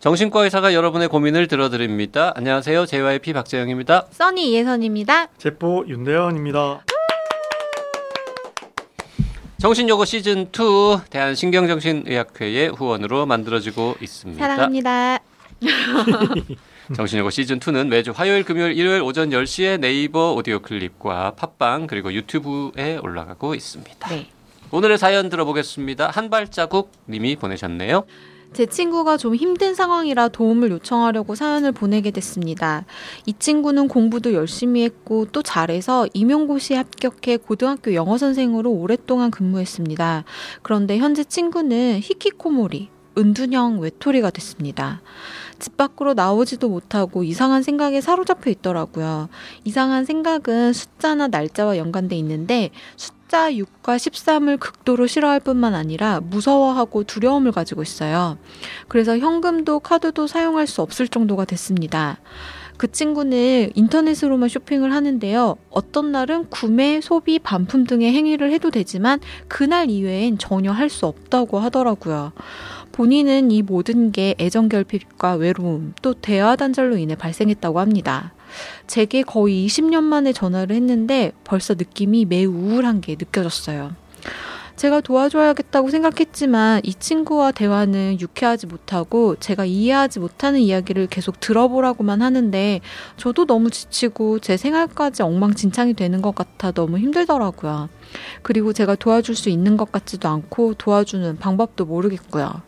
정신과 의사가 여러분의 고민을 들어드립니다. 안녕하세요. JYP 박재영입니다. 써니 이혜선입니다. 제보 윤대현입니다. 정신요고 시즌 2 대한신경정신의학회의 후원으로 만들어지고 있습니다. 사랑합니다. 정신요고 시즌 2는 매주 화요일, 금요일, 일요일 오전 10시에 네이버 오디오 클립과 팟빵 그리고 유튜브에 올라가고 있습니다. 네. 오늘의 사연 들어보겠습니다. 한 발자국 님이 보내셨네요. 제 친구가 좀 힘든 상황이라 도움을 요청하려고 사연을 보내게 됐습니다. 이 친구는 공부도 열심히 했고 또 잘해서 임용고시에 합격해 고등학교 영어 선생으로 오랫동안 근무했습니다. 그런데 현재 친구는 히키코모리, 은둔형 외톨이가 됐습니다. 집 밖으로 나오지도 못하고 이상한 생각에 사로잡혀 있더라고요. 이상한 생각은 숫자나 날짜와 연관돼 있는데 숫자 6과 13을 극도로 싫어할 뿐만 아니라 무서워하고 두려움을 가지고 있어요. 그래서 현금도 카드도 사용할 수 없을 정도가 됐습니다. 그 친구는 인터넷으로만 쇼핑을 하는데요. 어떤 날은 구매, 소비, 반품 등의 행위를 해도 되지만 그날 이외엔 전혀 할 수 없다고 하더라고요. 본인은 이 모든 게 애정 결핍과 외로움, 또 대화 단절로 인해 발생했다고 합니다. 제게 거의 20년 만에 전화를 했는데 벌써 느낌이 매우 우울한 게 느껴졌어요. 제가 도와줘야겠다고 생각했지만 이 친구와 대화는 유쾌하지 못하고 제가 이해하지 못하는 이야기를 계속 들어보라고만 하는데 저도 너무 지치고 제 생활까지 엉망진창이 되는 것 같아 너무 힘들더라고요. 그리고 제가 도와줄 수 있는 것 같지도 않고 도와주는 방법도 모르겠고요.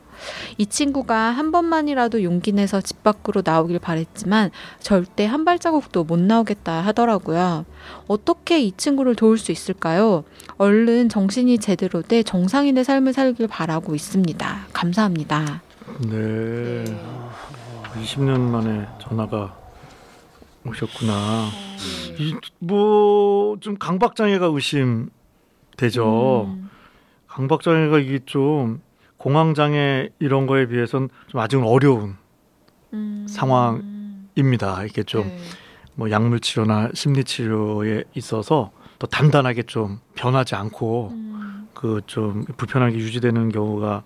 이 친구가 한 번만이라도 용기 내서 집 밖으로 나오길 바랬지만 절대 한 발자국도 못 나오겠다 하더라고요. 어떻게 이 친구를 도울 수 있을까요? 얼른 정신이 제대로 돼 정상인의 삶을 살길 바라고 있습니다. 감사합니다. 네. 20년 만에 전화가 오셨구나. 뭐 좀 강박장애가 의심되죠. 음, 강박장애가 이게 좀 공황장애 이런 거에 비해서는 좀 아직은 어려운 음, 상황입니다. 이게 좀 네. 뭐 약물 치료나 심리 치료에 있어서 또 단단하게 좀 변하지 않고 음, 그좀 불편하게 유지되는 경우가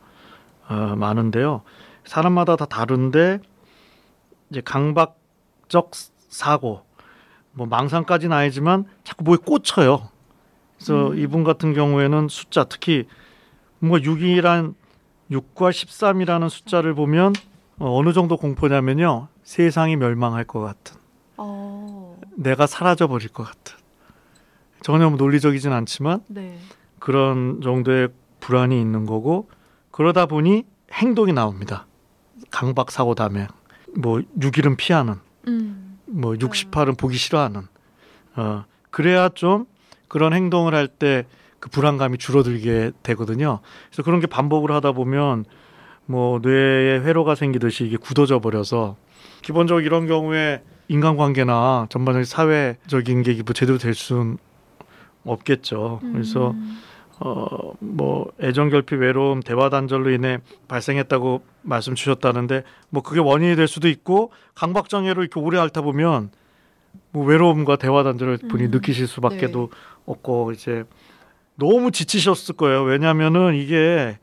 어, 많은데요. 사람마다 다 다른데 이제 강박적 사고 뭐 망상까지는 아니지만 자꾸 뭐에 꽂혀요. 그래서 음. 이분 같은 경우에는 숫자 특히 뭐 6이란 6과 13이라는 숫자를 보면 어, 어느 정도 공포냐면요. 세상이 멸망할 것 같은. 어, 내가 사라져 버릴 것 같은. 전혀 뭐 논리적이진 않지만 네. 그런 정도의 불안이 있는 거고 그러다 보니 행동이 나옵니다. 강박 사고 다음에 뭐 6일은 피하는. 음, 뭐 68은 보기 싫어하는. 어 그래야 좀 그런 행동을 할 때 그 불안감이 줄어들게 되거든요. 그래서 그런 게 반복을 하다 보면 뭐 뇌에 회로가 생기듯이 이게 굳어져 버려서 기본적으로 이런 경우에 인간관계나 전반적인 사회적인 게뭐 제대로 될 수는 없겠죠. 그래서 음, 어, 뭐 애정 결핍, 외로움, 대화 단절로 인해 발생했다고 말씀 주셨다는데 뭐 그게 원인이 될 수도 있고 강박 장애로 이렇게 오래 앓다 보면 뭐 외로움과 대화 단절을 본인이 음, 느끼실 수밖에도 없고 이제 너무 지치셨을 거예요. 왜냐하면은 이게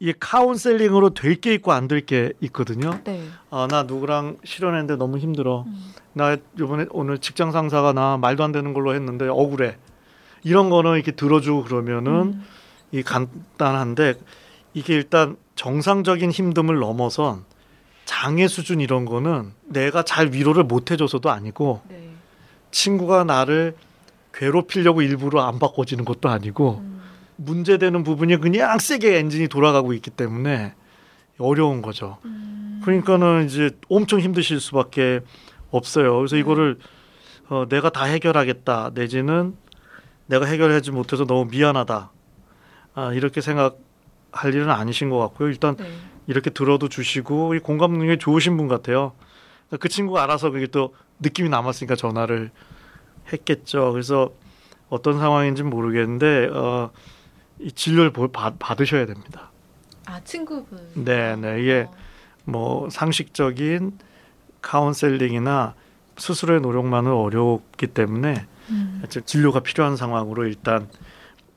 이게 카운셀링으로 될 게 있고 안 될 게 있거든요. 네. 아 나 누구랑 실현했는데 너무 힘들어. 음, 나 이번에 오늘 직장 상사가 나 말도 안 되는 걸로 했는데 억울해. 이런 거는 이렇게 들어주고 그러면은 음, 이 간단한데 이게 일단 정상적인 힘듦을 넘어선 장애 수준 이런 거는 내가 잘 위로를 못 해줘서도 아니고 네. 친구가 나를 괴롭히려고 일부러 안 바꿔지는 것도 아니고 음, 문제되는 부분이 그냥 세게 엔진이 돌아가고 있기 때문에 어려운 거죠. 음, 그러니까는 이제 엄청 힘드실 수밖에 없어요. 그래서 네. 이거를 어, 내가 다 해결하겠다 내지는 내가 해결하지 못해서 너무 미안하다 아, 이렇게 생각할 일은 아니신 것 같고요. 일단 네. 이렇게 들어도 주시고 이 공감 능력이 좋으신 분 같아요. 그 친구가 알아서 그게 또 느낌이 남았으니까 전화를 했겠죠. 그래서 어떤 상황인지 는 모르겠는데 어, 이 진료를 보- 받, 받으셔야 됩니다. 아 친구분. 네, 네. 이게 어, 뭐 상식적인 카운셀링이나 스스로의 노력만은 어렵기 때문에 음, 진료가 필요한 상황으로 일단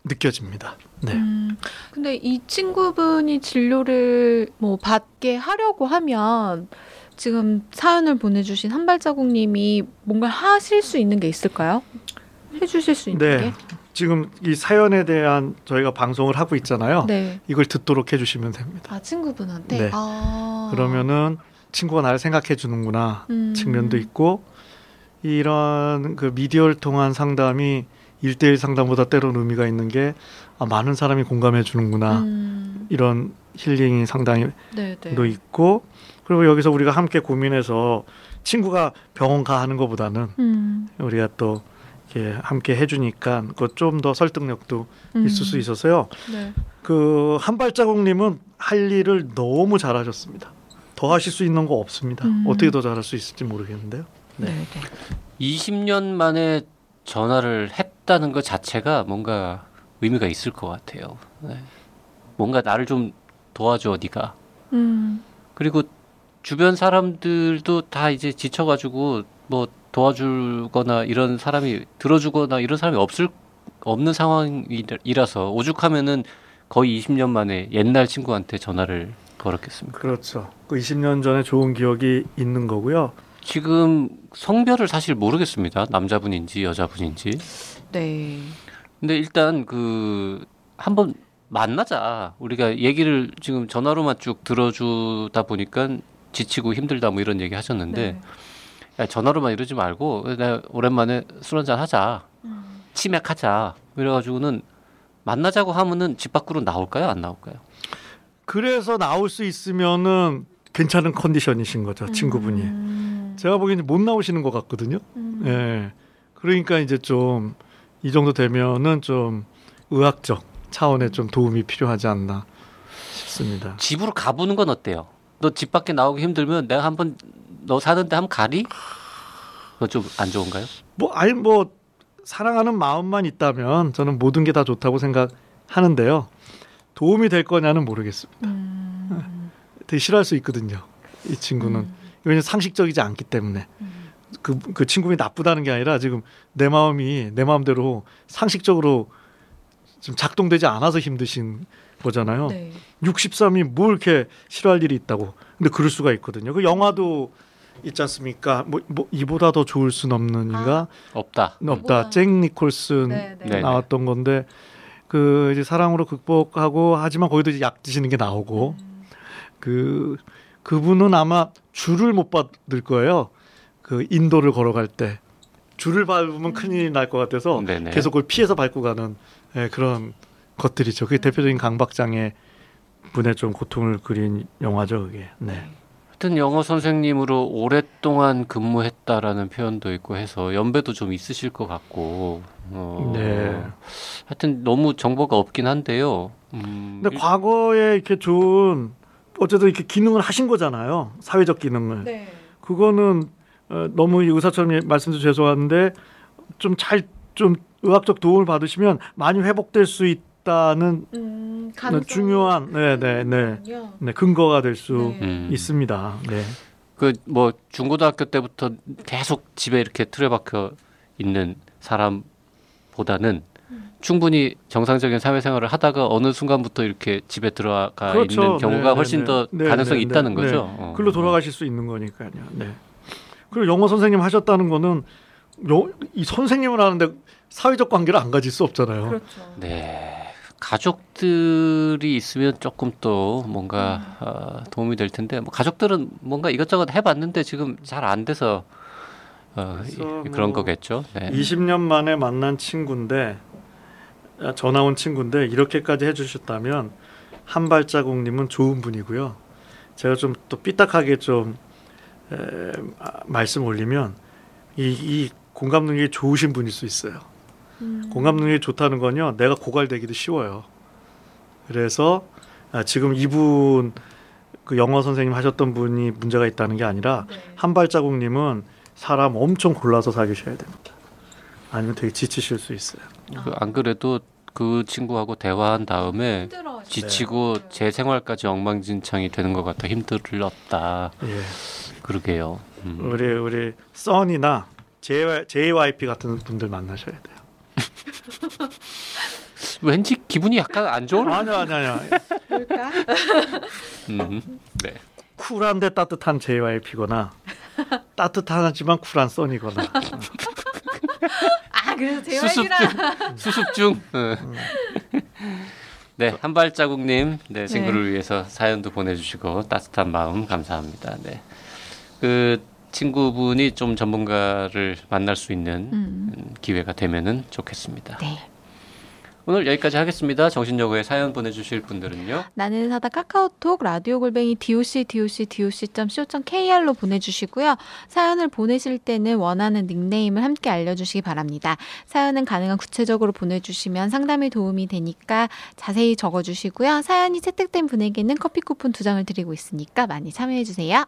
느껴집니다. 네. 음, 근데 이 친구분이 진료를 뭐 받게 하려고 하면 지금 사연을 보내주신 한발자국님이 뭔가 하실 수 있는 게 있을까요? 해주실 수 있는 네. 게? 지금 이 사연에 대한 저희가 방송을 하고 있잖아요. 네. 이걸 듣도록 해주시면 됩니다. 아 친구분한테. 네. 아. 그러면은 친구가 나를 생각해 주는구나 음. 측면도 있고 이런 그 미디어를 통한 상담이 일대일 상담보다 때로는 의미가 있는 게 아, 많은 사람이 공감해 주는구나 음. 이런 힐링이 상당히 네, 네. 도 있고 그리고 여기서 우리가 함께 고민해서 친구가 병원 가 하는 것보다는 음. 우리가 또 이렇게 함께 해주니까 그좀더 설득력도 음. 있을 수 있어서요. 네. 그 한 발자국님은 할 일을 너무 잘하셨습니다. 더 하실 수 있는 거 없습니다. 음. 어떻게 더 잘할 수 있을지 모르겠는데요. 네. 네. 네. 20년 만에 전화를 했다는 것 자체가 뭔가 의미가 있을 것 같아요. 네. 뭔가 나를 좀 도와줘, 네가. 음. 그리고 주변 사람들도 다 이제 지쳐가지고 뭐 도와주거나 이런 사람이 들어주거나 이런 사람이 없을 없는 상황이라서 오죽하면은 거의 20년 만에 옛날 친구한테 전화를 걸었겠습니까? 그렇죠. 그 20년 전에 좋은 기억이 있는 거고요. 지금 성별을 사실 모르겠습니다. 남자분인지 여자분인지. 네. 근데 일단 그 한번 만나자. 우리가 얘기를 지금 전화로만 쭉 들어주다 보니까 지치고 힘들다 뭐 이런 얘기 하셨는데 네. 야, 전화로만 이러지 말고 내가 오랜만에 술 한잔 하자. 음. 치맥하자. 이래가지고는 만나자고 하면은 집 밖으로 나올까요? 안 나올까요? 그래서 나올 수 있으면은 괜찮은 컨디션이신 거죠, 친구분이. 음. 제가 보기에는 못 나오시는 것 같거든요. 음. 예. 그러니까 이제 좀 이 정도 되면은 좀 의학적 차원의 좀 도움이 필요하지 않나 싶습니다. 집으로 가보는 건 어때요? 너 집 밖에 나오기 힘들면 내가 한번 너 사는데 한번 가리? 그거 좀안 좋은가요? 뭐 아니 뭐 사랑하는 마음만 있다면 저는 모든 게 다 좋다고 생각하는데요. 도움이 될 거냐는 모르겠습니다. 음. 되게 싫어할 수 있거든요. 이 친구는 음. 왜냐면 상식적이지 않기 때문에 음. 그, 그 친구분이 나쁘다는 게 아니라 지금 내 마음이 내 마음대로 상식적으로 좀 작동되지 않아서 힘드신 거잖아요. 네. 63이 뭘 이렇게 싫어할 일이 있다고. 근데 그럴 수가 있거든요. 그 영화도 있지 않습니까? 뭐, 뭐 이보다 더 좋을 순 없는인가? 없다. 없다. 이보다- 잭 니콜슨 네, 네. 네. 나왔던 건데 그 이제 사랑으로 극복하고 하지만 거기도 이제 약 드시는 게 나오고 음. 그 그분은 아마 줄을 못 받을 거예요. 그 인도를 걸어갈 때 줄을 밟으면 큰일이 날것 같아서 네네. 계속 그걸 피해서 밟고 가는 예, 그런 것들이죠. 그게 대표적인 강박장애 분의 좀 고통을 그린 영화죠, 그게. 네. 하여튼 영어 선생님으로 오랫동안 근무했다라는 표현도 있고 해서 연배도 좀 있으실 것 같고. 어, 네. 하여튼 너무 정보가 없긴 한데요. 음, 근데 과거에 이렇게 좋은 어쨌든 이렇게 기능을 하신 거잖아요. 사회적 기능을. 네. 그거는 어, 너무 이 의사처럼 말씀도 죄송한데 좀 잘좀 의학적 도움을 받으시면 많이 회복될 수 있 다는 음, 중요한 네네네 네, 네, 근거가 될수 네. 음. 있습니다. 네. 그 뭐 중고등학교 때부터 계속 집에 이렇게 틀에 박혀 있는 사람보다는 음. 충분히 정상적인 사회생활을 하다가 어느 순간부터 이렇게 집에 들어가 그렇죠. 있는 경우가 네, 훨씬 네, 더 네, 가능성이 네, 있다는 네, 거죠. 네. 어. 글로 돌아가실 수 있는 거니까요. 네. 그리고 영어 선생님 하셨다는 거는 여, 이 선생님을 하는데 사회적 관계를 안 가질 수 없잖아요. 그렇죠. 네. 가족들이 있으면 조금 또 뭔가 음. 어, 도움이 될 텐데 뭐 가족들은 뭔가 이것저것 해봤는데 지금 잘 안 돼서 어, 이- 그런 뭐 거겠죠. 네. 20년 만에 만난 친구인데 아, 전화 온 친구인데 이렇게까지 해주셨다면 한 발자국님은 좋은 분이고요. 제가 좀 또 삐딱하게 좀 에, 아, 말씀 올리면 이, 이 공감 능력이 좋으신 분일 수 있어요. 음. 공감 능력이 좋다는 건요. 내가 고갈되기도 쉬워요. 그래서 아, 지금 이분 그 영어 선생님 하셨던 분이 문제가 있다는 게 아니라 네. 한 발자국님은 사람 엄청 골라서 사귀셔야 됩니다. 아니면 되게 지치실 수 있어요. 그 안 그래도 그 친구하고 대화한 다음에 힘들어. 지치고 제 생활까지 엉망진창이 되는 것 같아 힘들었다. 예. 그러게요. 음. 우리 우리 써니나 JY, JYP 같은 분들 만나셔야 돼요. 왠지 기분이 약간 안 좋은. 아니야 아니야 아니야. 뭘까? 음, 네. 쿨한데 따뜻한 JYP거나 따뜻하지만 쿨한 써니거나 아 그래서 수습 제왕이랑 수습 중. 어. 네, 한 발자국님, 네, 친구를 위해서 사연도 보내주시고 따뜻한 마음 감사합니다. 네, 그 친구분이 좀 전문가를 만날 수 있는 음. 음, 기회가 되면은 좋겠습니다. 네. 오늘 여기까지 하겠습니다. 정신여고에 사연 보내주실 분들은요. 나는 사다 카카오톡 라디오 골뱅이 doc doc doc.co.kr로 보내주시고요. 사연을 보내실 때는 원하는 닉네임을 함께 알려주시기 바랍니다. 사연은 가능한 구체적으로 보내주시면 상담에 도움이 되니까 자세히 적어주시고요. 사연이 채택된 분에게는 커피 쿠폰 두 장을 드리고 있으니까 많이 참여해주세요.